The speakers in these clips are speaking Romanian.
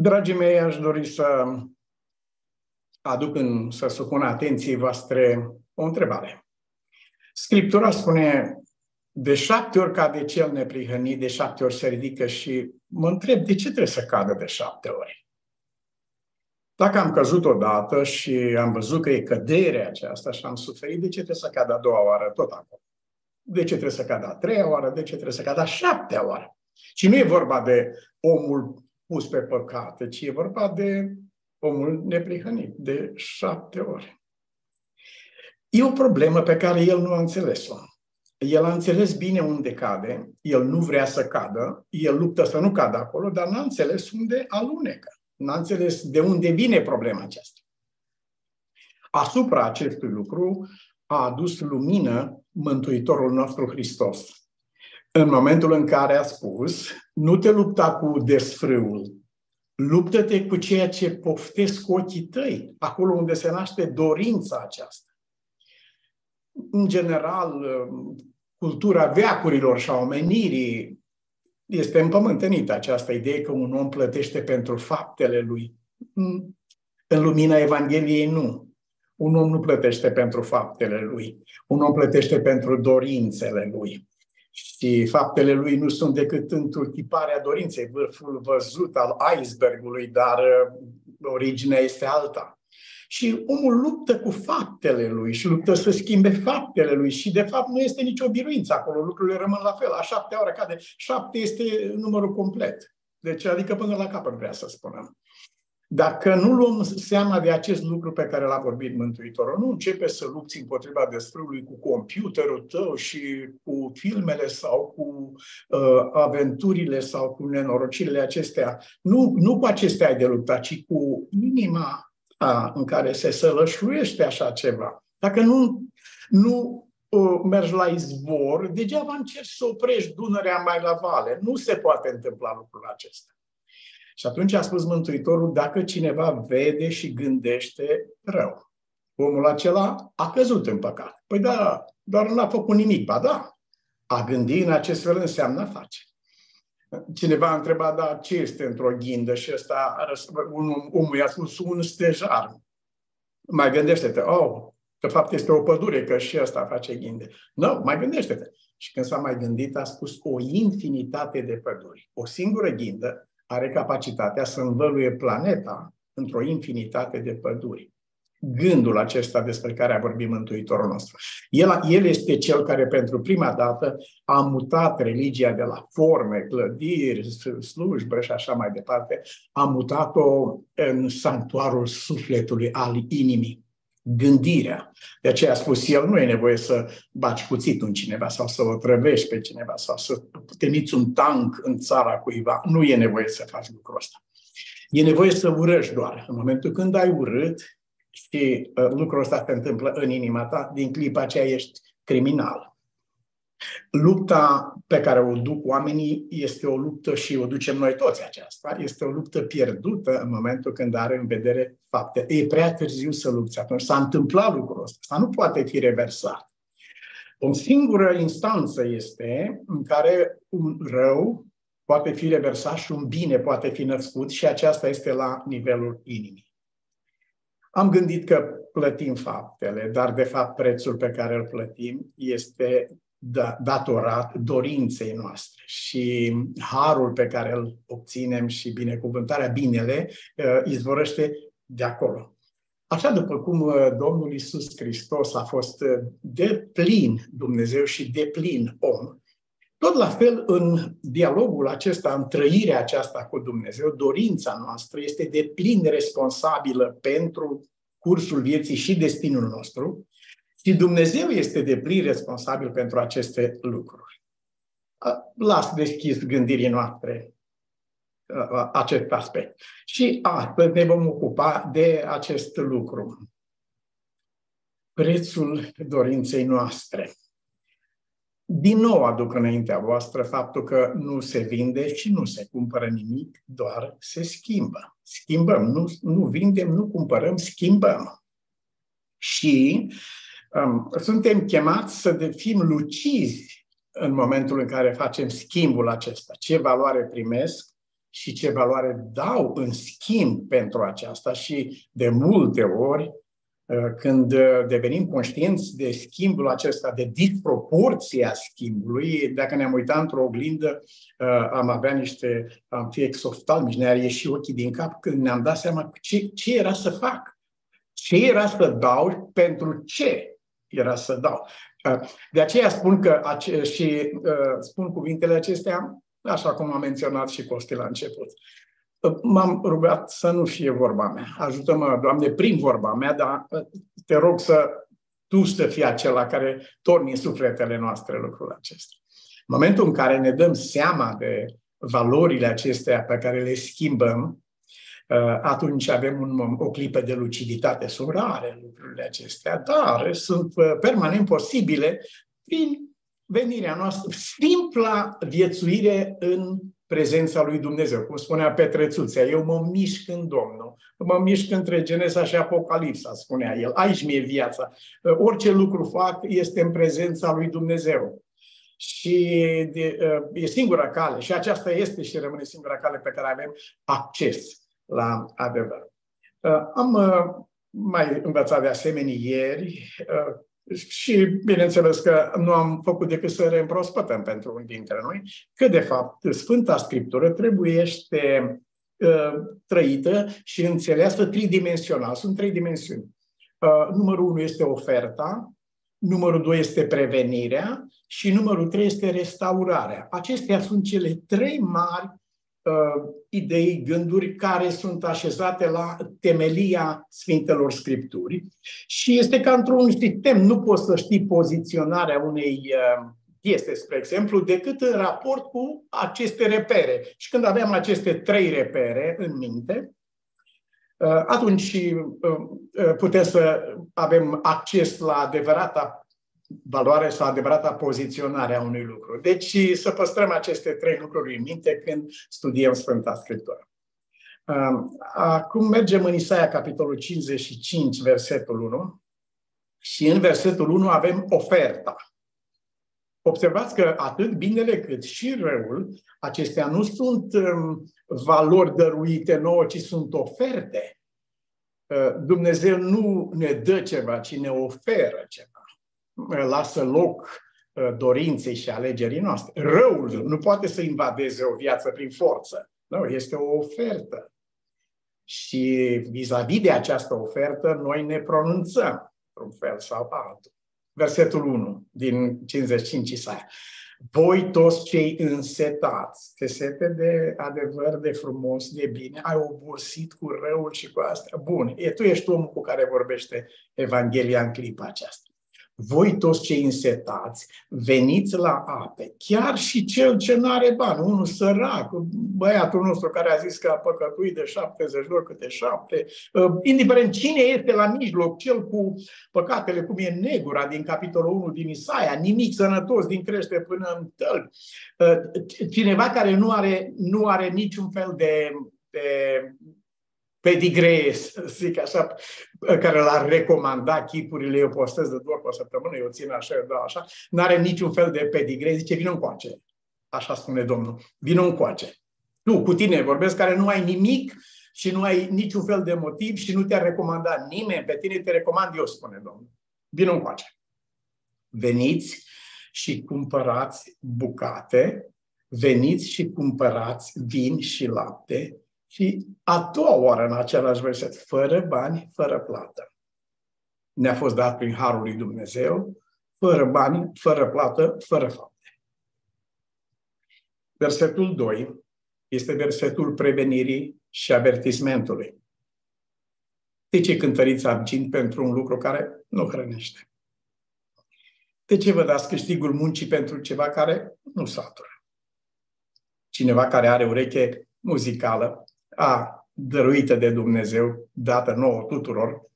Dragii mei, aș dori să aduc în, să supun atenției voastre o întrebare. Scriptura spune, de șapte ori cade cel neprihănit, de șapte ori se ridică și mă întreb, de ce trebuie să cadă de șapte ori? Dacă am căzut odată și am văzut că e căderea aceasta și am suferit, de ce trebuie să cadă a doua oară tot acolo? De ce trebuie să cadă a treia oară? De ce trebuie să cadă a șaptea oară? Și nu e vorba de omul pus pe păcate, ci e vorba de omul neprihănit, de șapte ori. E o problemă pe care el nu a înțeles-o. El a înțeles bine unde cade, el nu vrea să cadă, el luptă să nu cadă acolo, dar n-a înțeles unde alunecă. N-a înțeles de unde vine problema aceasta. Asupra acestui lucru a adus lumină Mântuitorul nostru Hristos. În momentul în care a spus, nu te lupta cu desfrâul, luptă-te cu ceea ce poftesc ochii tăi, acolo unde se naște dorința aceasta. În general, cultura veacurilor și a omenirii este împământenită această idee că un om plătește pentru faptele lui. În lumina Evangheliei nu. Un om nu plătește pentru faptele lui. Un om plătește pentru dorințele lui. Și faptele lui nu sunt decât întruchiparea dorinței, vârful văzut al icebergului, dar uh, originea este alta. Și omul luptă cu faptele lui și luptă să schimbe faptele lui și de fapt nu este nicio biruință acolo, lucrurile rămân la fel. A șapte ore cade, șapte este numărul complet. Deci adică până la capăt vrea să spunem. Dacă nu luăm seama de acest lucru pe care l-a vorbit Mântuitorul, nu începe să lupți împotriva desfrâului cu computerul tău și cu filmele sau cu uh, aventurile sau cu nenorocirile acestea. Nu, nu cu acestea ai de lupta, ci cu inima a, în care se sălășluiește așa ceva. Dacă nu, nu uh, mergi la izvor, degeaba încerci să oprești Dunărea mai la vale. Nu se poate întâmpla lucrul acesta. Și atunci a spus Mântuitorul, dacă cineva vede și gândește rău, omul acela a căzut în păcat. Păi da, doar nu a făcut nimic. Ba da, a gândi în acest fel înseamnă a face. Cineva a întrebat, da, ce este într-o ghindă? Și ăsta, un, omul i-a spus, un stejar. Mai gândește-te, oh, de fapt este o pădure, că și ăsta face ghinde. Nu, no, mai gândește-te. Și când s-a mai gândit, a spus o infinitate de păduri. O singură ghindă are capacitatea să învăluie planeta într-o infinitate de păduri. Gândul acesta despre care a vorbit Mântuitorul nostru. El, el este cel care pentru prima dată a mutat religia de la forme, clădiri, slujbă și așa mai departe, a mutat-o în sanctuarul sufletului, al inimii gândirea. De aceea a spus el, nu e nevoie să baci cuțit în cineva sau să o trăvești pe cineva sau să temiți un tank în țara cuiva. Nu e nevoie să faci lucrul ăsta. E nevoie să urăști doar. În momentul când ai urât și uh, lucrul ăsta se întâmplă în inima ta, din clipa aceea ești criminal. Lupta pe care o duc oamenii este o luptă și o ducem noi toți aceasta. Este o luptă pierdută în momentul când are în vedere fapte. E prea târziu să lupți atunci. S-a întâmplat lucrul ăsta. Asta nu poate fi reversat. O singură instanță este în care un rău poate fi reversat și un bine poate fi născut și aceasta este la nivelul inimii. Am gândit că plătim faptele, dar de fapt prețul pe care îl plătim este da, datorat dorinței noastre și harul pe care îl obținem și binecuvântarea, binele, uh, izvorăște de acolo. Așa după cum uh, Domnul Isus Hristos a fost uh, de plin Dumnezeu și de plin om, tot la fel în dialogul acesta, în trăirea aceasta cu Dumnezeu, dorința noastră este de plin responsabilă pentru cursul vieții și destinul nostru, și Dumnezeu este de plin responsabil pentru aceste lucruri. Las deschis gândirii noastre acest aspect. Și astăzi ne vom ocupa de acest lucru. Prețul dorinței noastre. Din nou aduc înaintea voastră faptul că nu se vinde și nu se cumpără nimic, doar se schimbă. Schimbăm, nu, nu vindem, nu cumpărăm, schimbăm. Și uh, suntem chemați să fim lucizi în momentul în care facem schimbul acesta. Ce valoare primesc și ce valoare dau în schimb pentru aceasta. Și de multe ori uh, când uh, devenim conștienți de schimbul acesta, de disproporția schimbului, dacă ne-am uitat într-o oglindă, uh, am avea niște, am fi exoftalmici, ne-ar ieși ochii din cap când ne-am dat seama ce, ce era să fac, ce era să dau, pentru ce era să dau. De aceea spun că și spun cuvintele acestea așa cum a menționat și Costi la început. M-am rugat să nu fie vorba mea. Ajută-mă, Doamne, prin vorba mea, dar te rog să Tu să fii acela care torni în sufletele noastre lucrul acesta. În momentul în care ne dăm seama de valorile acestea pe care le schimbăm, atunci avem un, o clipă de luciditate. Sunt rare lucrurile acestea, dar sunt permanent posibile prin venirea noastră, simpla viețuire în prezența lui Dumnezeu. Cum spunea Petrețuțea, eu mă mișc în Domnul, mă mișc între Genesa și Apocalipsa, spunea el. Aici mi-e viața. Orice lucru fac este în prezența lui Dumnezeu. Și de, e singura cale, și aceasta este și rămâne singura cale pe care avem acces la adevăr. Am mai învățat de asemenea ieri și bineînțeles că nu am făcut decât să reîmprospătăm pentru unii dintre noi că, de fapt, Sfânta Scriptură trebuie uh, trăită și înțeleasă tridimensional. Sunt trei dimensiuni. Uh, numărul unu este oferta, numărul doi este prevenirea și numărul trei este restaurarea. Acestea sunt cele trei mari uh, idei, gânduri care sunt așezate la temelia Sfintelor Scripturi și este ca într-un sistem. Nu poți să știi poziționarea unei uh, piese, spre exemplu, decât în raport cu aceste repere. Și când aveam aceste trei repere în minte, uh, atunci uh, putem să avem acces la adevărata valoare sau adevărata poziționare a unui lucru. Deci să păstrăm aceste trei lucruri în minte când studiem Sfânta Scriptură. Acum mergem în Isaia, capitolul 55, versetul 1. Și în versetul 1 avem oferta. Observați că atât binele cât și răul, acestea nu sunt um, valori dăruite nouă, ci sunt oferte. Uh, Dumnezeu nu ne dă ceva, ci ne oferă ceva lasă loc uh, dorinței și alegerii noastre. Răul nu poate să invadeze o viață prin forță. Nu, este o ofertă. Și vis-a-vis de această ofertă, noi ne pronunțăm, într-un fel sau altul. Versetul 1 din 55 Isaia. Voi toți cei însetați, te sete de adevăr, de frumos, de bine, ai obosit cu răul și cu astea. Bun, e, tu ești omul cu care vorbește Evanghelia în clipa aceasta voi toți cei însetați, veniți la ape, chiar și cel ce nu are bani, unul sărac, băiatul nostru care a zis că a păcătuit de 70 de ori câte șapte, uh, indiferent cine este la mijloc, cel cu păcatele, cum e negura din capitolul 1 din Isaia, nimic sănătos din crește până în tălpi, uh, cineva care nu are, nu are niciun fel de, de pedigree, să zic așa, care l-ar recomanda chipurile, eu postez de două pe o săptămână, eu țin așa, eu dau așa, nu are niciun fel de pedigree, zice, vină încoace. Așa spune Domnul, vină încoace. Tu, cu tine vorbesc, care nu ai nimic și nu ai niciun fel de motiv și nu te-a recomandat nimeni, pe tine te recomand eu, spune Domnul. Vină încoace. Veniți și cumpărați bucate, veniți și cumpărați vin și lapte și a doua oară în același verset, fără bani, fără plată. Ne-a fost dat prin Harul lui Dumnezeu, fără bani, fără plată, fără fapte. Versetul 2 este versetul prevenirii și avertismentului. De ce cântăriți argint pentru un lucru care nu hrănește? De ce vă dați câștigul muncii pentru ceva care nu satură? Cineva care are ureche muzicală a dăruită de Dumnezeu, dată nouă tuturor,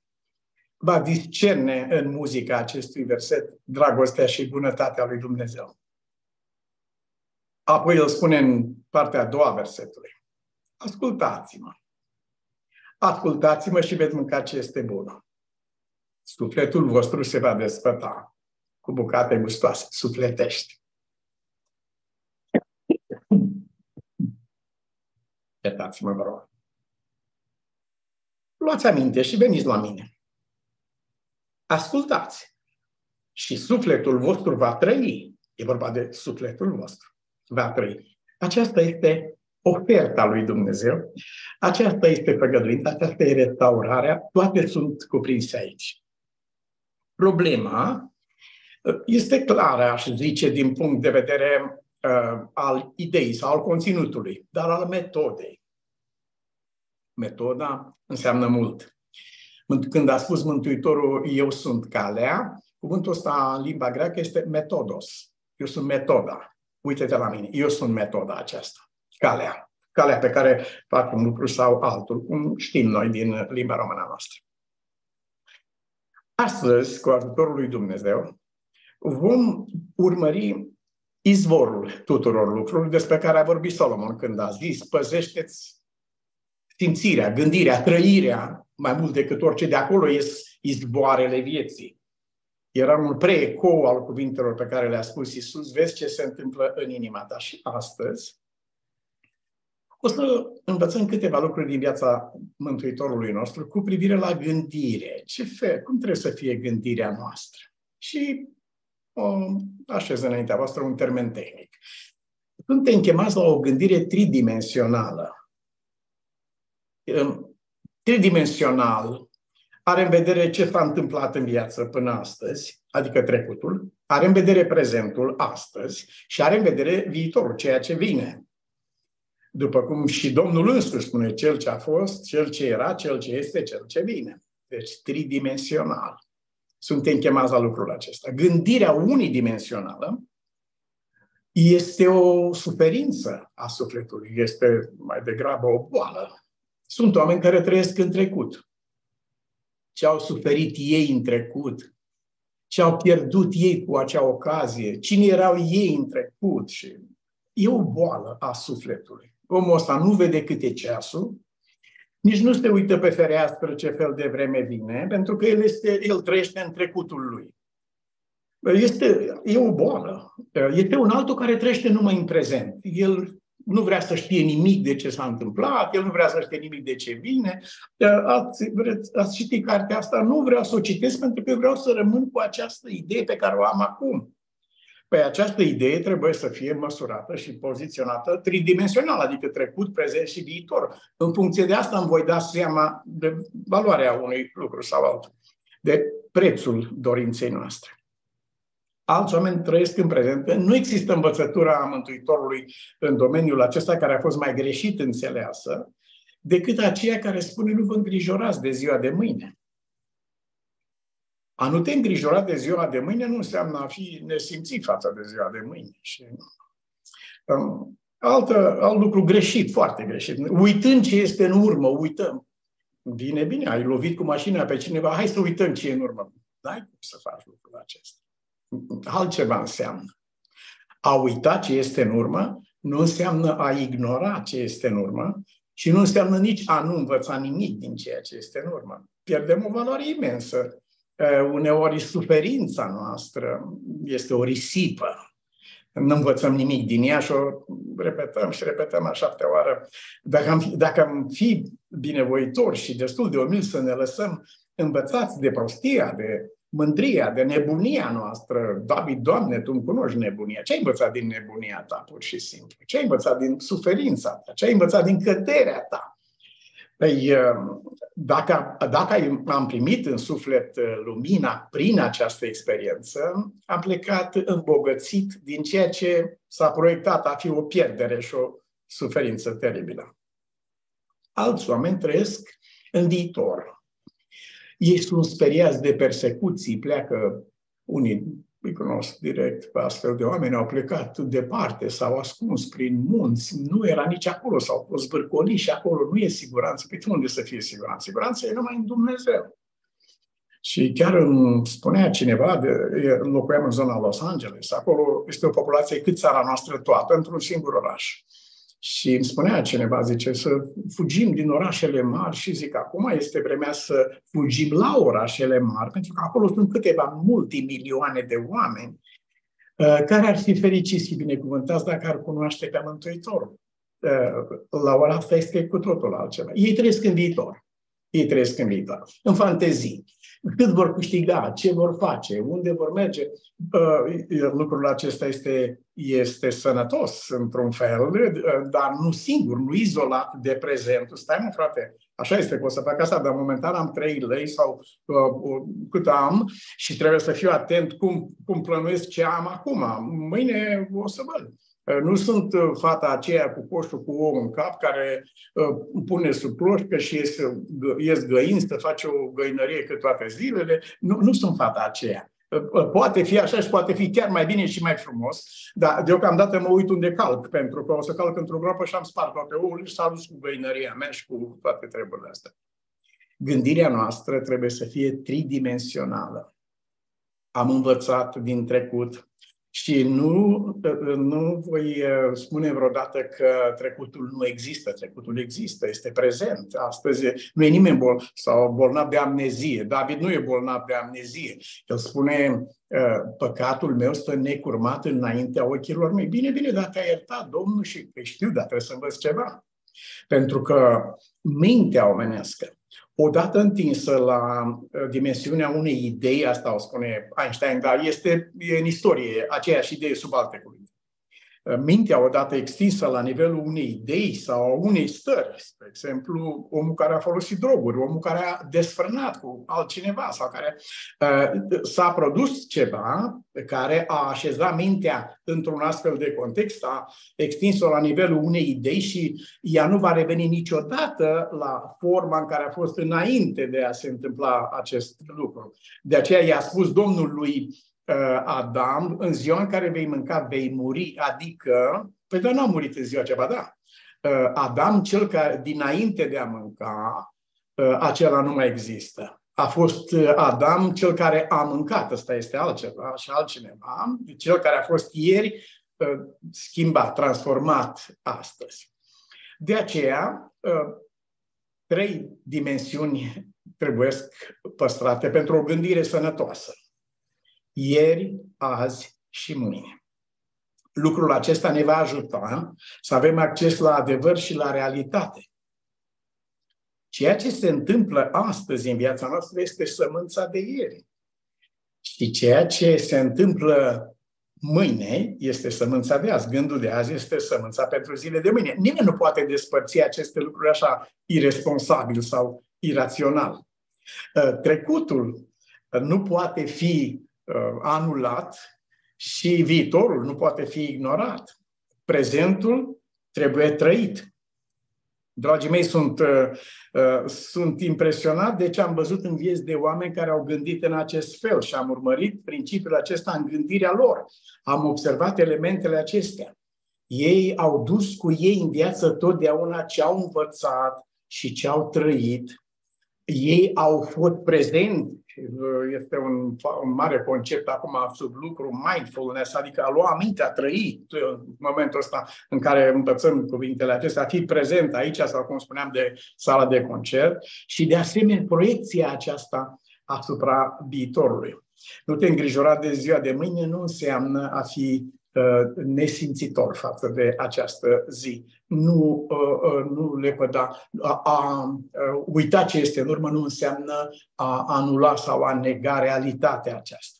va discerne în muzica acestui verset dragostea și bunătatea lui Dumnezeu. Apoi el spune în partea a doua versetului, ascultați-mă. Ascultați-mă și veți mânca ce este bun. Sufletul vostru se va despăta cu bucate gustoase, sufletești. Iertați-mă, vă rog. Luați aminte și veniți la mine. Ascultați. Și sufletul vostru va trăi. E vorba de sufletul vostru. Va trăi. Aceasta este oferta lui Dumnezeu. Aceasta este făgăduința, aceasta e restaurarea. Toate sunt cuprinse aici. Problema uh, este clară, aș zice, din punct de vedere uh, al ideii sau al conținutului, dar al metodei. Metoda înseamnă mult. Când a spus Mântuitorul, eu sunt calea, cuvântul ăsta în limba greacă este metodos. Eu sunt metoda. Uite-te la mine. Eu sunt metoda aceasta. Calea. Calea pe care fac un lucru sau altul, cum știm noi din limba română noastră. Astăzi, cu ajutorul lui Dumnezeu, vom urmări izvorul tuturor lucrurilor despre care a vorbit Solomon când a zis păzește-ți simțirea, gândirea, trăirea, mai mult decât orice de acolo, ies izboarele vieții. Era un preeco al cuvintelor pe care le-a spus Iisus, vezi ce se întâmplă în inima ta. Și astăzi o să învățăm câteva lucruri din viața Mântuitorului nostru cu privire la gândire. Ce fel, cum trebuie să fie gândirea noastră? Și o așez înaintea voastră un termen tehnic. Suntem chemați la o gândire tridimensională tridimensional, are în vedere ce s-a întâmplat în viață până astăzi, adică trecutul, are în vedere prezentul astăzi și are în vedere viitorul, ceea ce vine. După cum și Domnul însuși spune, cel ce a fost, cel ce era, cel ce este, cel ce vine. Deci tridimensional. Suntem chemați la lucrul acesta. Gândirea unidimensională este o suferință a sufletului, este mai degrabă o boală sunt oameni care trăiesc în trecut. Ce au suferit ei în trecut, ce au pierdut ei cu acea ocazie, cine erau ei în trecut. Și e o boală a sufletului. Omul ăsta nu vede cât e ceasul, nici nu se uită pe fereastră ce fel de vreme vine, pentru că el, este, el trăiește în trecutul lui. Este, e o boală. Este un altul care trăiește numai în prezent. El nu vrea să știe nimic de ce s-a întâmplat, el nu vrea să știe nimic de ce vine. Ați, vreți, ați citit cartea asta? Nu vreau să o citesc pentru că vreau să rămân cu această idee pe care o am acum. Păi această idee trebuie să fie măsurată și poziționată tridimensional, adică trecut, prezent și viitor. În funcție de asta îmi voi da seama de valoarea unui lucru sau altul, de prețul dorinței noastre alți oameni trăiesc în prezent. Nu există învățătura Mântuitorului în domeniul acesta care a fost mai greșit înțeleasă decât aceea care spune nu vă îngrijorați de ziua de mâine. A nu te îngrijora de ziua de mâine nu înseamnă a fi nesimțit față de ziua de mâine. Și, um, altă, alt lucru greșit, foarte greșit. Uitând ce este în urmă, uităm. Bine, bine, ai lovit cu mașina pe cineva, hai să uităm ce e în urmă. N-ai cum să faci lucrul acesta altceva înseamnă. A uita ce este în urmă nu înseamnă a ignora ce este în urmă și nu înseamnă nici a nu învăța nimic din ceea ce este în urmă. Pierdem o valoare imensă. Uneori suferința noastră este o risipă. Nu învățăm nimic din ea și o repetăm și repetăm a șaptea oară. Dacă am, fi, dacă am fi binevoitori și destul de umili să ne lăsăm învățați de prostia, de mândria, de nebunia noastră. David, Doamne, Tu îmi cunoști nebunia. Ce ai învățat din nebunia ta, pur și simplu? Ce ai învățat din suferința ta? Ce ai învățat din căderea ta? Păi, dacă, dacă am primit în suflet uh, lumina prin această experiență, am plecat îmbogățit din ceea ce s-a proiectat a fi o pierdere și o suferință teribilă. Alți oameni trăiesc în viitor, ei sunt speriați de persecuții, pleacă unii îi cunosc direct pe astfel de oameni, au plecat departe, s-au ascuns prin munți, nu era nici acolo, s-au fost bărcoli și acolo nu e siguranță. Pe unde să fie siguranță? Siguranța e numai în Dumnezeu. Și chiar îmi spunea cineva, de, locuiam în zona Los Angeles, acolo este o populație cât țara noastră toată, într-un singur oraș. Și îmi spunea cineva, zice, să fugim din orașele mari și zic, acum este vremea să fugim la orașele mari, pentru că acolo sunt câteva multimilioane de oameni uh, care ar fi fericiți și binecuvântați dacă ar cunoaște pe Mântuitorul. la ora asta este cu totul altceva. Ei trăiesc în viitor. Ei trăiesc în viitor. În fantezii cât vor câștiga, ce vor face, unde vor merge. Uh, lucrul acesta este, este sănătos într-un fel, uh, dar nu singur, nu izolat de prezentul. Stai mă, frate, așa este, pot să fac asta, dar momentan am 3 lei sau uh, cât am și trebuie să fiu atent cum, cum plănuiesc ce am acum. Mâine o să văd. Uh, nu sunt uh, fata aceea cu coșul cu ou în cap care uh, pune sub cloșcă și ies, ies găinți să face o găinărie cât toate zilele. Nu, nu sunt fata aceea. Poate fi așa și poate fi chiar mai bine și mai frumos, dar deocamdată mă uit unde calc, pentru că o să calc într-o groapă și am spart toate ouăle și s-a dus cu găinăria mea și cu toate treburile astea. Gândirea noastră trebuie să fie tridimensională. Am învățat din trecut și nu, nu voi uh, spune vreodată că trecutul nu există. Trecutul există, este prezent. Astăzi nu e nimeni bol sau bolnav de amnezie. David nu e bolnav de amnezie. El spune, uh, păcatul meu stă necurmat înaintea ochilor mei. Bine, bine, dacă ai iertat, Domnul, și știu, dar trebuie să învăț ceva. Pentru că mintea omenească odată întinsă la uh, dimensiunea unei idei, asta o spune Einstein, dar este în istorie aceeași idee sub alte cuvinte. Uh, mintea odată extinsă la nivelul unei idei sau unei stări, spre exemplu, omul care a folosit droguri, omul care a desfrânat cu altcineva sau care uh, s-a produs ceva care a așezat mintea într-un astfel de context, a extins-o la nivelul unei idei și ea nu va reveni niciodată la forma în care a fost înainte de a se întâmpla acest lucru. De aceea i-a spus Domnului Uh, Adam, în ziua în care vei mânca, vei muri, adică, păi dar nu a murit în ziua aceea, da. Uh, Adam, cel care dinainte de a mânca, uh, acela nu mai există. A fost Adam cel care a mâncat, ăsta este altceva și altcineva, cel care a fost ieri schimbat, transformat astăzi. De aceea, trei dimensiuni trebuie păstrate pentru o gândire sănătoasă ieri, azi și mâine. Lucrul acesta ne va ajuta să avem acces la adevăr și la realitate. Ceea ce se întâmplă astăzi în viața noastră este sămânța de ieri. Și ceea ce se întâmplă mâine este sămânța de azi. Gândul de azi este sămânța pentru zile de mâine. Nimeni nu poate despărți aceste lucruri așa irresponsabil sau irațional. Trecutul nu poate fi uh, anulat și viitorul nu poate fi ignorat. Prezentul trebuie trăit. Dragii mei, sunt, uh, uh, sunt impresionat de ce am văzut în vieți de oameni care au gândit în acest fel și am urmărit principiul acesta în gândirea lor. Am observat elementele acestea. Ei au dus cu ei în viață totdeauna ce au învățat și ce au trăit. Ei au fost prezenți este un, un mare concept acum sub lucru, mindfulness, adică a lua aminte, a trăi în momentul ăsta în care învățăm cuvintele acestea, a fi prezent aici sau, cum spuneam, de sala de concert și, de asemenea, proiecția aceasta asupra viitorului. Nu te îngrijora de ziua de mâine nu înseamnă a fi Uh, nesimțitor față de această zi. Nu, uh, uh, nu le păda. A, a uita ce este în urmă nu înseamnă a anula sau a nega realitatea aceasta.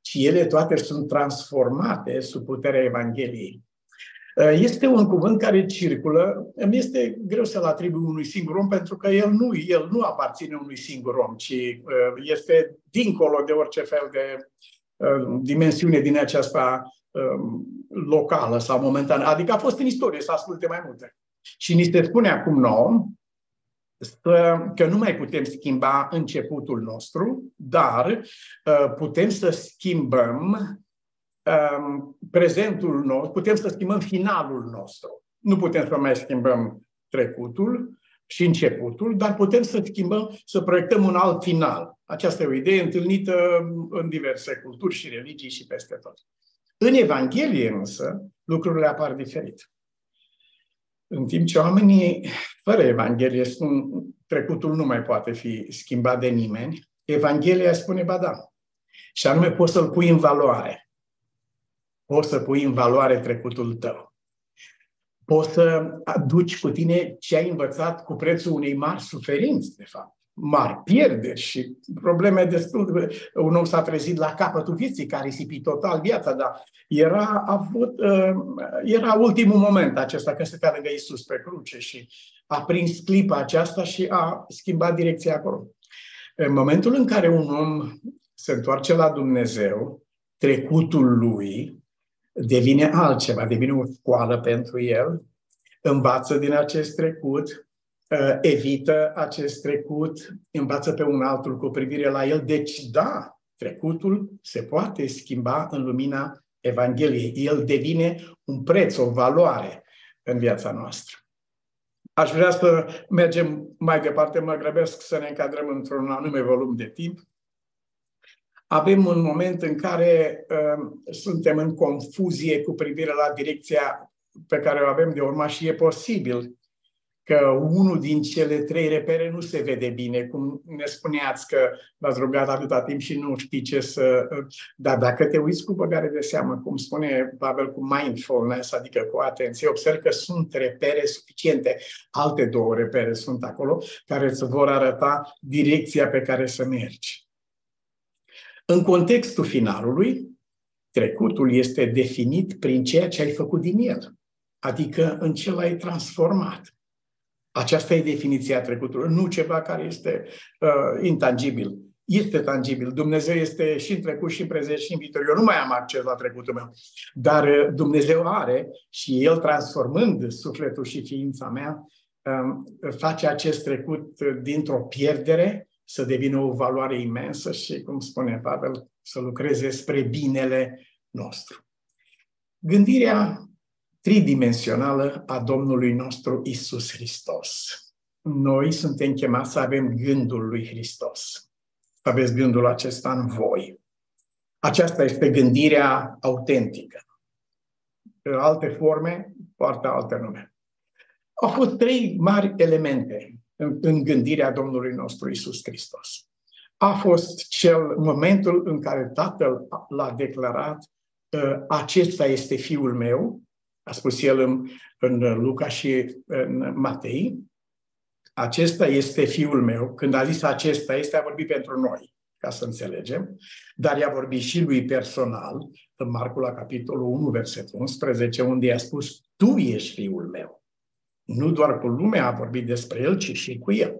Ci ele toate sunt transformate sub puterea Evangheliei. Este un cuvânt care circulă, îmi este greu să-l atribui unui singur om, pentru că el nu, el nu aparține unui singur om, ci este dincolo de orice fel de dimensiune din aceasta Um, locală sau momentană. Adică a fost în istorie să asculte mai multe. Și ni se spune acum nou că nu mai putem schimba începutul nostru, dar uh, putem să schimbăm um, prezentul nostru, putem să schimbăm finalul nostru. Nu putem să mai schimbăm trecutul și începutul, dar putem să schimbăm, să proiectăm un alt final. Aceasta e o idee întâlnită în diverse culturi și religii și peste tot. În Evanghelie însă, lucrurile apar diferit. În timp ce oamenii fără Evanghelie spun trecutul nu mai poate fi schimbat de nimeni, Evanghelia spune ba da. Și anume poți să-l pui în valoare. Poți să pui în valoare trecutul tău. poți să aduci cu tine ce ai învățat cu prețul unei mari suferinți, de fapt mari pierderi și probleme destul de... Un om s-a trezit la capătul vieții, care risipi total viața, dar era, avut, uh, era ultimul moment acesta când stătea lângă Isus pe cruce și a prins clipa aceasta și a schimbat direcția acolo. În momentul în care un om se întoarce la Dumnezeu, trecutul lui devine altceva, devine o școală pentru el, învață din acest trecut, Uh, evită acest trecut, învață pe un altul cu privire la el. Deci, da, trecutul se poate schimba în lumina Evangheliei. El devine un preț, o valoare în viața noastră. Aș vrea să mergem mai departe, mă grăbesc să ne încadrăm într-un anume volum de timp. Avem un moment în care uh, suntem în confuzie cu privire la direcția pe care o avem de urma și e posibil că unul din cele trei repere nu se vede bine, cum ne spuneați că v-ați rugat atâta timp și nu știi ce să... Dar dacă te uiți cu băgare de seamă, cum spune Pavel, cu mindfulness, adică cu atenție, observ că sunt repere suficiente. Alte două repere sunt acolo, care îți vor arăta direcția pe care să mergi. În contextul finalului, trecutul este definit prin ceea ce ai făcut din el, adică în ce l-ai transformat. Aceasta e definiția trecutului, nu ceva care este uh, intangibil. Este tangibil. Dumnezeu este și în trecut, și în prezent, și în viitor. Eu nu mai am acces la trecutul meu. Dar uh, Dumnezeu are și El, transformând sufletul și ființa mea, um, face acest trecut uh, dintr-o pierdere să devină o valoare imensă și, cum spune Pavel, să lucreze spre binele nostru. Gândirea tridimensională a Domnului nostru Isus Hristos. Noi suntem chemați să avem gândul lui Hristos. Să aveți gândul acesta în voi. Aceasta este gândirea autentică. În alte forme, poartă alte nume. Au fost trei mari elemente în, în gândirea Domnului nostru Isus Hristos. A fost cel momentul în care Tatăl l-a declarat acesta este fiul meu, a spus el în, în Luca și în Matei, acesta este fiul meu. Când a zis acesta, este a vorbit pentru noi, ca să înțelegem, dar i-a vorbit și lui personal, în Marcul la capitolul 1, versetul 11, unde i-a spus, tu ești fiul meu. Nu doar cu lumea a vorbit despre el, ci și cu el.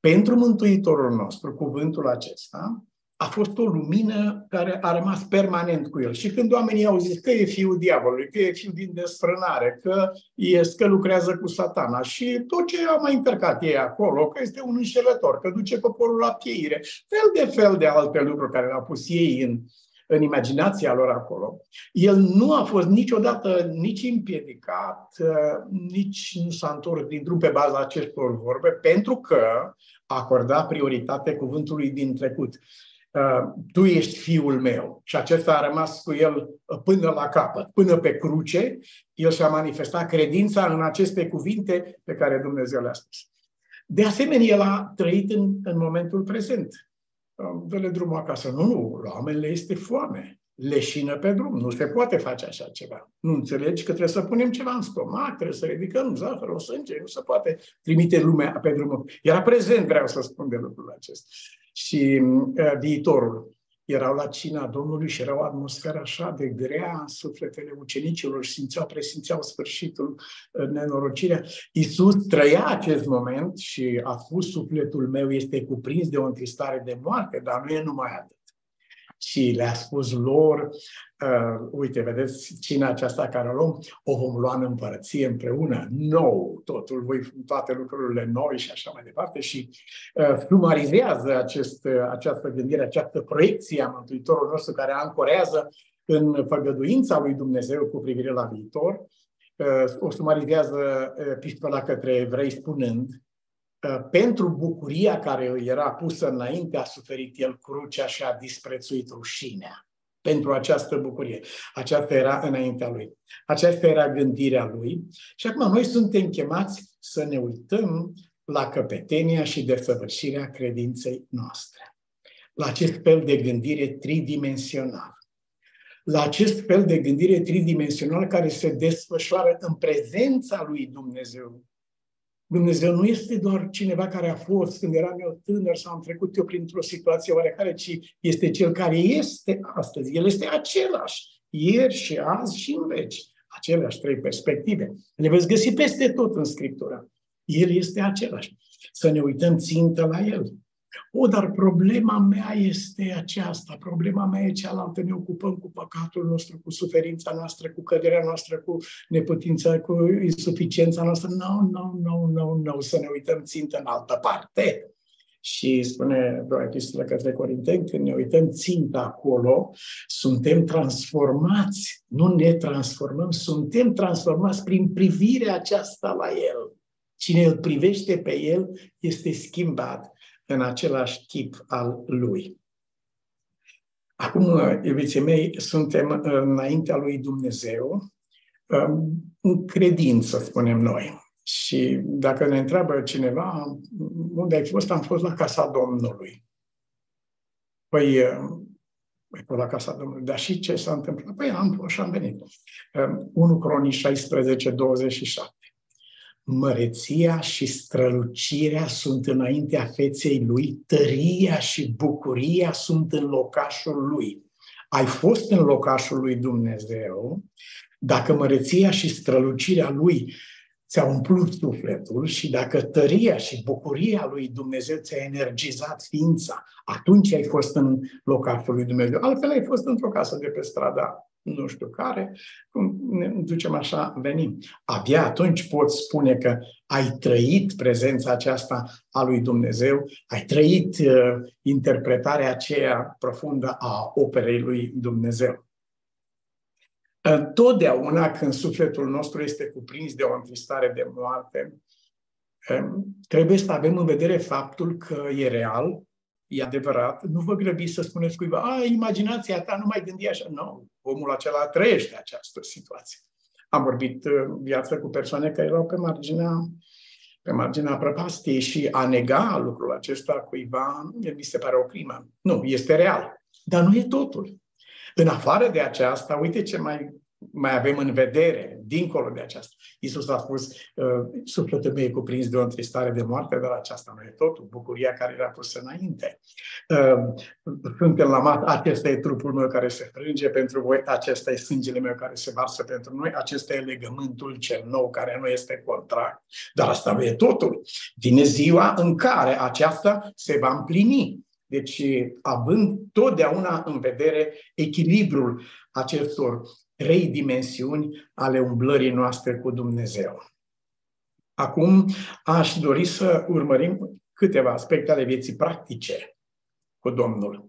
Pentru Mântuitorul nostru, cuvântul acesta a fost o lumină care a rămas permanent cu el. Și când oamenii au zis că e fiul diavolului, că e fiul din desfrânare, că, e, că lucrează cu satana și tot ce au mai încercat ei acolo, că este un înșelător, că duce poporul la pieire, fel de fel de alte lucruri care le-au pus ei în, în imaginația lor acolo. El nu a fost niciodată nici împiedicat, nici nu s-a întors din drum pe baza acestor vorbe, pentru că acorda prioritate cuvântului din trecut. Uh, tu ești fiul meu. Și acesta a rămas cu el uh, până la capăt, până pe cruce. El și-a manifestat credința în aceste cuvinte pe care Dumnezeu le-a spus. De asemenea, el a trăit în, în momentul prezent. Uh, dă-le drumul acasă. Nu, nu, la oamenii este foame leșină pe drum. Nu se poate face așa ceva. Nu înțelegi că trebuie să punem ceva în stomac, trebuie să ridicăm zahărul, sânge, nu se poate trimite lumea pe drumul. Era prezent, vreau să spun de lucrul acesta și uh, viitorul. Erau la cina Domnului și era o atmosferă așa de grea în sufletele ucenicilor și simțeau, presimțeau sfârșitul, uh, nenorocirea. Iisus trăia acest moment și a spus sufletul meu este cuprins de o întristare de moarte, dar nu e numai atât și le-a spus lor, uh, uite, vedeți, cina aceasta care o luăm, o vom lua în împărăție împreună, nou, totul, voi toate lucrurile noi și așa mai departe. Și uh, sumarizează acest, uh, această gândire, această proiecție a Mântuitorului nostru care ancorează în făgăduința lui Dumnezeu cu privire la viitor, uh, o sumarizează uh, epistola către evrei spunând Uh, pentru bucuria care îi era pusă înainte, a suferit el crucea și a disprețuit rușinea. Pentru această bucurie. Aceasta era înaintea lui. Aceasta era gândirea lui. Și acum noi suntem chemați să ne uităm la căpetenia și desăvârșirea credinței noastre. La acest fel de gândire tridimensional. la acest fel de gândire tridimensională care se desfășoară în prezența lui Dumnezeu. Dumnezeu nu este doar cineva care a fost când eram eu tânăr sau am trecut eu printr-o situație oarecare, ci este cel care este astăzi. El este același, ieri și azi și în veci. Aceleași trei perspective. Le veți găsi peste tot în Scriptură. El este același. Să ne uităm țintă la El. O, dar problema mea este aceasta, problema mea e cealaltă, ne ocupăm cu păcatul nostru, cu suferința noastră, cu căderea noastră, cu neputința, cu insuficiența noastră. Nu, nu, nu, nu, nu, să ne uităm țintă în altă parte. Și spune doar epistolă către Corinteni, când ne uităm țintă acolo, suntem transformați, nu ne transformăm, suntem transformați prin privirea aceasta la El. Cine îl privește pe El este schimbat în același tip al lui. Acum, iubiții mei, suntem înaintea lui Dumnezeu, um, în credință, spunem noi. Și dacă ne întreabă cineva unde ai fost, am fost la casa Domnului. Păi, păi la casa Domnului. Dar și ce s-a întâmplat? Păi am fost și am venit. 1 um, Cronii 16, 27 măreția și strălucirea sunt înaintea feței lui, tăria și bucuria sunt în locașul lui. Ai fost în locașul lui Dumnezeu, dacă măreția și strălucirea lui ți-a umplut sufletul și dacă tăria și bucuria lui Dumnezeu ți-a energizat ființa, atunci ai fost în locașul lui Dumnezeu. Altfel ai fost într-o casă de pe strada nu știu care, cum ne ducem așa, venim. Abia atunci poți spune că ai trăit prezența aceasta a lui Dumnezeu, ai trăit uh, interpretarea aceea profundă a operei lui Dumnezeu. Totdeauna când sufletul nostru este cuprins de o întristare de moarte, um, trebuie să avem în vedere faptul că e real, e adevărat, nu vă grăbiți să spuneți cuiva, a, imaginația ta nu mai gândi așa. Nu, omul acela trăiește această situație. Am vorbit uh, viață cu persoane care erau pe marginea, pe marginea prăpastiei și a nega lucrul acesta cuiva, mi se pare o crimă. Nu, este real. Dar nu e totul. În afară de aceasta, uite ce mai mai avem în vedere, dincolo de aceasta. Iisus a spus, uh, sufletul meu e cuprins de o întristare de moarte, dar aceasta nu e totul, bucuria care era pusă înainte. Uh, suntem la masă, acesta e trupul meu care se frânge pentru voi, acesta e sângele meu care se varsă pentru noi, acesta e legământul cel nou care nu este contract. Dar asta nu e totul. Vine ziua în care aceasta se va împlini. Deci, având totdeauna în vedere echilibrul acestor trei dimensiuni ale umblării noastre cu Dumnezeu. Acum aș dori să urmărim câteva aspecte ale vieții practice cu Domnul.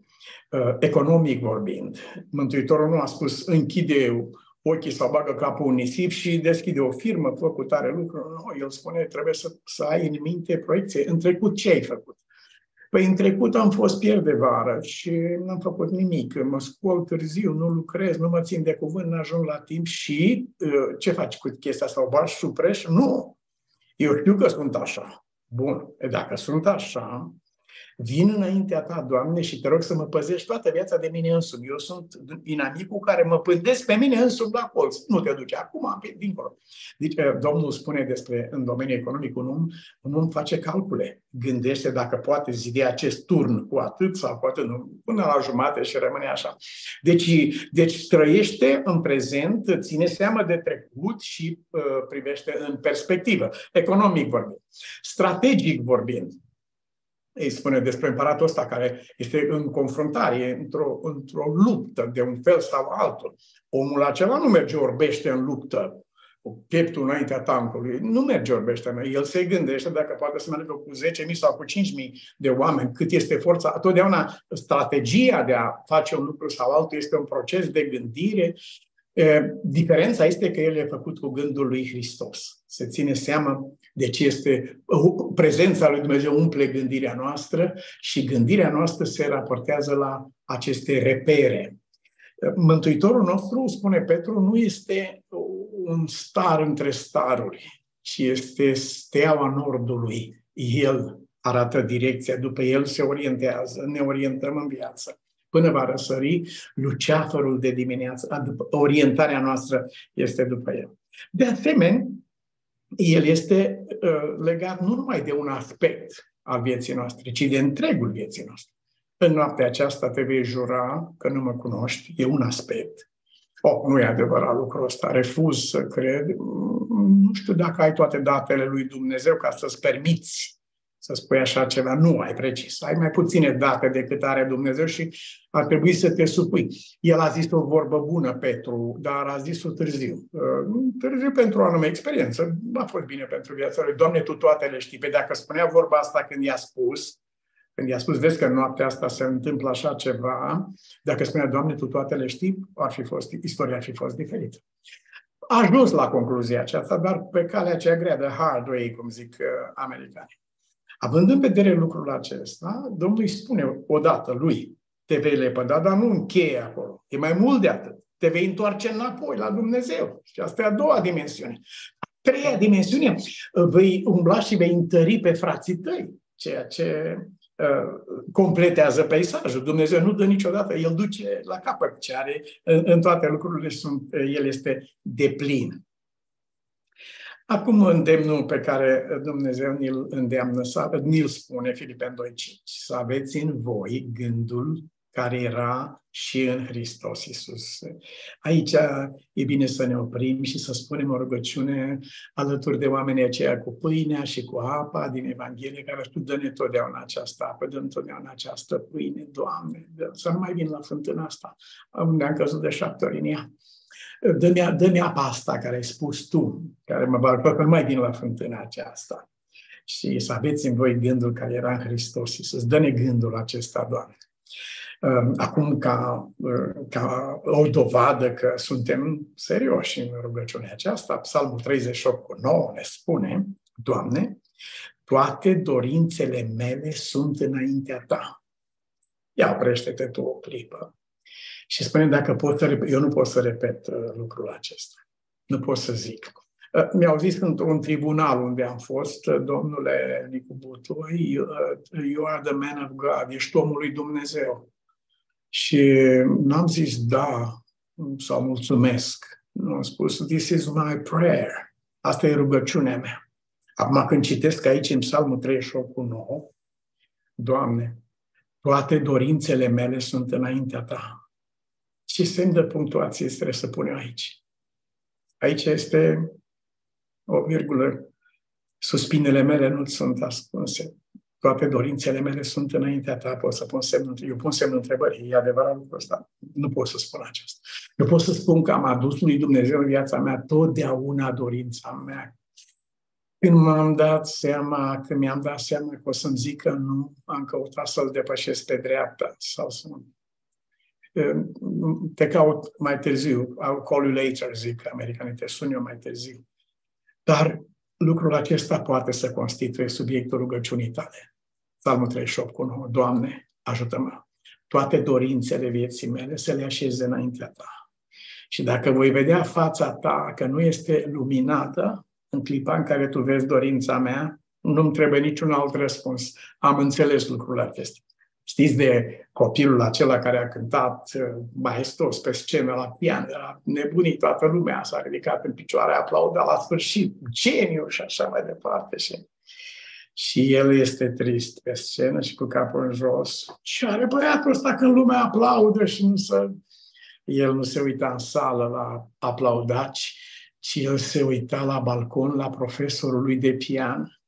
Uh, economic vorbind, Mântuitorul nu a spus închide ochii sau bagă capul în nisip și deschide o firmă, fă cu tare lucruri. Nu, el spune trebuie să, să ai în minte proiecție. În trecut ce ai făcut? Păi în trecut am fost pierd de vară și n-am făcut nimic. Mă scol târziu, nu lucrez, nu mă țin de cuvânt, nu ajung la timp și uh, ce faci cu chestia asta? O bași supreș? Nu! Eu știu că sunt așa. Bun, e dacă sunt așa, Vin înaintea ta, Doamne, și te rog să mă păzești toată viața de mine însumi. Eu sunt inamicul care mă pândesc pe mine însumi la colț. Nu te duce acum, dincolo. Deci, eh, Domnul spune despre, în domeniul economic, un om, un om face calcule. Gândește dacă poate zidi acest turn cu atât sau poate nu, până la jumate și rămâne așa. Deci, deci trăiește în prezent, ține seama de trecut și uh, privește în perspectivă. Economic vorbind. Strategic vorbind îi spune despre împăratul ăsta care este în confruntare, într-o, într-o luptă de un fel sau altul. Omul acela nu merge orbește în luptă cu pieptul înaintea tancului. Nu merge orbește. El se gândește dacă poate să meargă cu 10.000 sau cu 5.000 de oameni, cât este forța. Totdeauna strategia de a face un lucru sau altul este un proces de gândire Diferența este că el e făcut cu gândul lui Hristos. Se ține seama de ce este prezența lui Dumnezeu umple gândirea noastră și gândirea noastră se raportează la aceste repere. Mântuitorul nostru, spune Petru, nu este un star între staruri, ci este steaua nordului. El arată direcția, după el se orientează, ne orientăm în viață. Până va răsări luceafărul de dimineață. Orientarea noastră este după el. De asemenea, el este uh, legat nu numai de un aspect al vieții noastre, ci de întregul vieții noastre. În noaptea aceasta te vei jura că nu mă cunoști, e un aspect. Oh, nu e adevărat lucrul ăsta, refuz să cred. Nu știu dacă ai toate datele lui Dumnezeu ca să-ți permiți să spui așa ceva. Nu ai precis. Ai mai puține date decât are Dumnezeu și ar trebui să te supui. El a zis o vorbă bună, Petru, dar a zis-o târziu. Uh, târziu pentru o anume experiență. A fost bine pentru viața lui. Doamne, Tu toate le știi. Pe dacă spunea vorba asta când i-a spus, când i-a spus, vezi că în noaptea asta se întâmplă așa ceva, dacă spunea, Doamne, Tu toate le știi, ar fi fost, istoria ar fi fost diferită. A ajuns la concluzia aceasta, dar pe calea aceea grea de hard way, cum zic uh, americanii. Având în vedere lucrul acesta, Domnul îi spune odată lui, te vei lepăda, dar nu încheie acolo. E mai mult de atât. Te vei întoarce înapoi la Dumnezeu. Și asta e a doua dimensiune. A treia dimensiune, vei umbla și vei întări pe frații tăi, ceea ce uh, completează peisajul. Dumnezeu nu dă niciodată, El duce la capăt ce are în, în toate lucrurile, sunt, El este deplin. Acum îndemnul pe care Dumnezeu ni-l îndeamnă, ni-l spune Filipen 2.5, să aveți în voi gândul care era și în Hristos Iisus. Aici e bine să ne oprim și să spunem o rugăciune alături de oamenii aceia cu pâinea și cu apa din Evanghelie, care Tu dă-ne totdeauna această apă, dă totdeauna această pâine, Doamne, să nu mai vin la fântâna asta, unde am căzut de șapte ori în ea dă-mi, dă-mi apa asta care ai spus tu, care mă va că nu mai vin la fântâna aceasta. Și să aveți în voi gândul care era în Hristos și să-ți dă-ne gândul acesta, Doamne. Um, acum, ca, uh, ca o dovadă că suntem serioși în rugăciunea aceasta, Psalmul 38 cu 9 ne spune, Doamne, toate dorințele mele sunt înaintea Ta. Ia oprește-te tu o clipă și spune dacă pot să repet. Eu nu pot să repet uh, lucrul acesta. Nu pot să zic. Uh, mi-au zis într-un tribunal unde am fost, uh, domnule Nicu Butoi, you are the man of God, ești omul lui Dumnezeu. Și n-am zis da sau mulțumesc. Nu am spus, this is my prayer. Asta e rugăciunea mea. Acum când citesc aici în Psalmul 38 cu 9, Doamne, toate dorințele mele sunt înaintea Ta ce semn de punctuație trebuie să punem aici? Aici este o virgulă. Suspinele mele nu sunt ascunse. Toate dorințele mele sunt înaintea ta. Pot să pun semnul, eu pun semnul întrebării. E adevărat lucrul ăsta? Nu pot să spun acesta. Eu pot să spun că am adus lui Dumnezeu în viața mea totdeauna dorința mea. Când m-am dat seama, când mi-am dat seama că o să-mi zică nu, am căutat să-l depășesc pe dreapta sau să te caut mai târziu, I'll call you later, zic americanii, te sun eu mai târziu. Dar lucrul acesta poate să constituie subiectul rugăciunii tale. Psalmul 38 cu 9. Doamne, ajută-mă! Toate dorințele vieții mele să le așeze înaintea Ta. Și dacă voi vedea fața Ta că nu este luminată, în clipa în care Tu vezi dorința mea, nu-mi trebuie niciun alt răspuns. Am înțeles lucrul acesta. Știți de copilul acela care a cântat uh, maestos pe scenă la pian, era nebunit toată lumea, s-a ridicat în picioare, aplaudat la sfârșit, geniu și așa mai departe. Și, și el este trist pe scenă și cu capul în jos. Ce are băiatul ăsta când lumea aplaudă și nu se... El nu se uita în sală la aplaudaci, ci el se uita la balcon la profesorul lui de pian,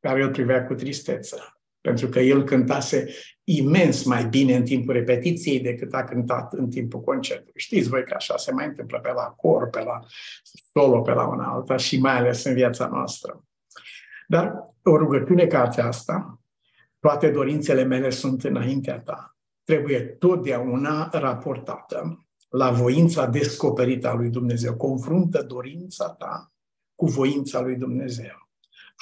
care îl privea cu tristețe pentru că el cântase imens mai bine în timpul repetiției decât a cântat în timpul concertului. Știți voi că așa se mai întâmplă pe la cor, pe la solo, pe la una alta și mai ales în viața noastră. Dar o rugăciune ca aceasta, toate dorințele mele sunt înaintea ta, trebuie totdeauna raportată la voința descoperită a lui Dumnezeu. Confruntă dorința ta cu voința lui Dumnezeu.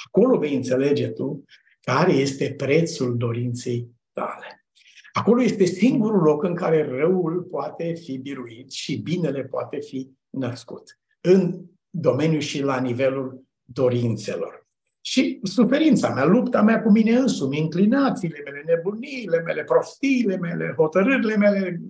Acolo vei înțelege tu care este prețul dorinței tale. Acolo este singurul loc în care răul poate fi biruit și binele poate fi născut. În domeniul și la nivelul dorințelor. Și suferința mea, lupta mea cu mine însumi, înclinațiile mele, nebuniile mele, prostiile mele, hotărârile mele,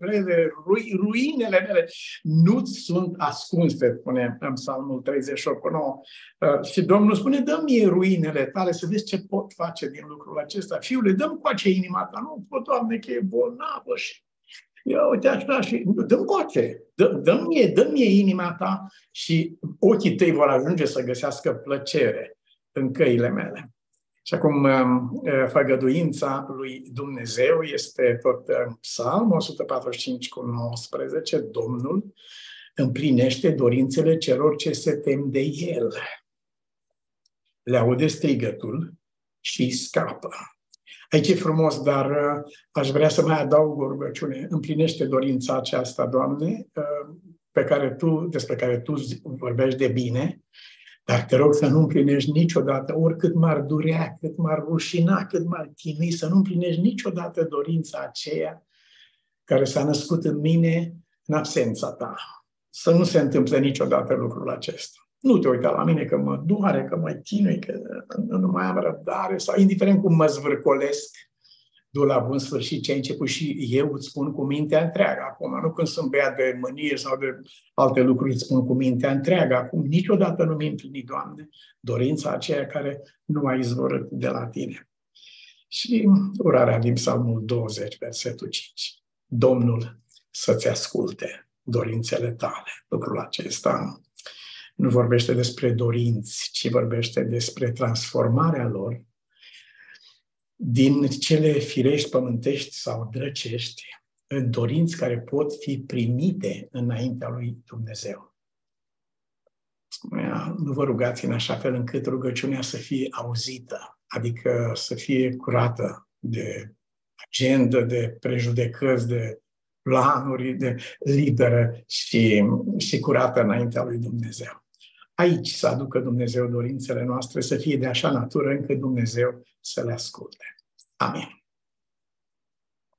ruinele mele, nu sunt ascunse, spune în Psalmul 38 9. Uh, și Domnul spune, dă mie ruinele tale să vezi ce pot face din lucrul acesta. Fiule, dăm cu acea inima ta, nu pot, Doamne, că e bolnavă și Ia uite așa și dă-mi coace, dă, dă mie, dă mie inima ta și ochii tăi vor ajunge să găsească plăcere în căile mele. Și acum um, uh, făgăduința lui Dumnezeu este tot uh, Psalm 145 cu 19, Domnul împlinește dorințele celor ce se tem de El. Le aude strigătul și scapă. Aici e frumos, dar uh, aș vrea să mai adaug o rugăciune. Împlinește dorința aceasta, Doamne, pe care tu, despre care Tu vorbești de bine dar te rog să nu împlinești niciodată, oricât m-ar durea, cât m-ar rușina, cât m-ar chinui, să nu împlinești niciodată dorința aceea care s-a născut în mine în absența ta. Să nu se întâmple niciodată lucrul acesta. Nu te uita la mine că mă doare, că mă chinui, că nu mai am răbdare, sau indiferent cum mă zvârcolesc, du la bun sfârșit ce ai început și eu îți spun cu mintea întreagă. Acum, nu când sunt beat de mânie sau de alte lucruri, îți spun cu mintea întreagă. Acum, niciodată nu mi împlinit, Doamne, dorința aceea care nu a izvorât de la Tine. Și urarea din Psalmul 20, versetul 5. Domnul să-ți asculte dorințele tale. Lucrul acesta nu vorbește despre dorinți, ci vorbește despre transformarea lor din cele firești pământești sau drăcești în dorinți care pot fi primite înaintea lui Dumnezeu. Spunea, nu vă rugați în așa fel încât rugăciunea să fie auzită, adică să fie curată de agenda, de prejudecăți, de planuri, de liberă și, și curată înaintea lui Dumnezeu. Aici să aducă Dumnezeu dorințele noastre să fie de așa natură încât Dumnezeu să le asculte. Amin.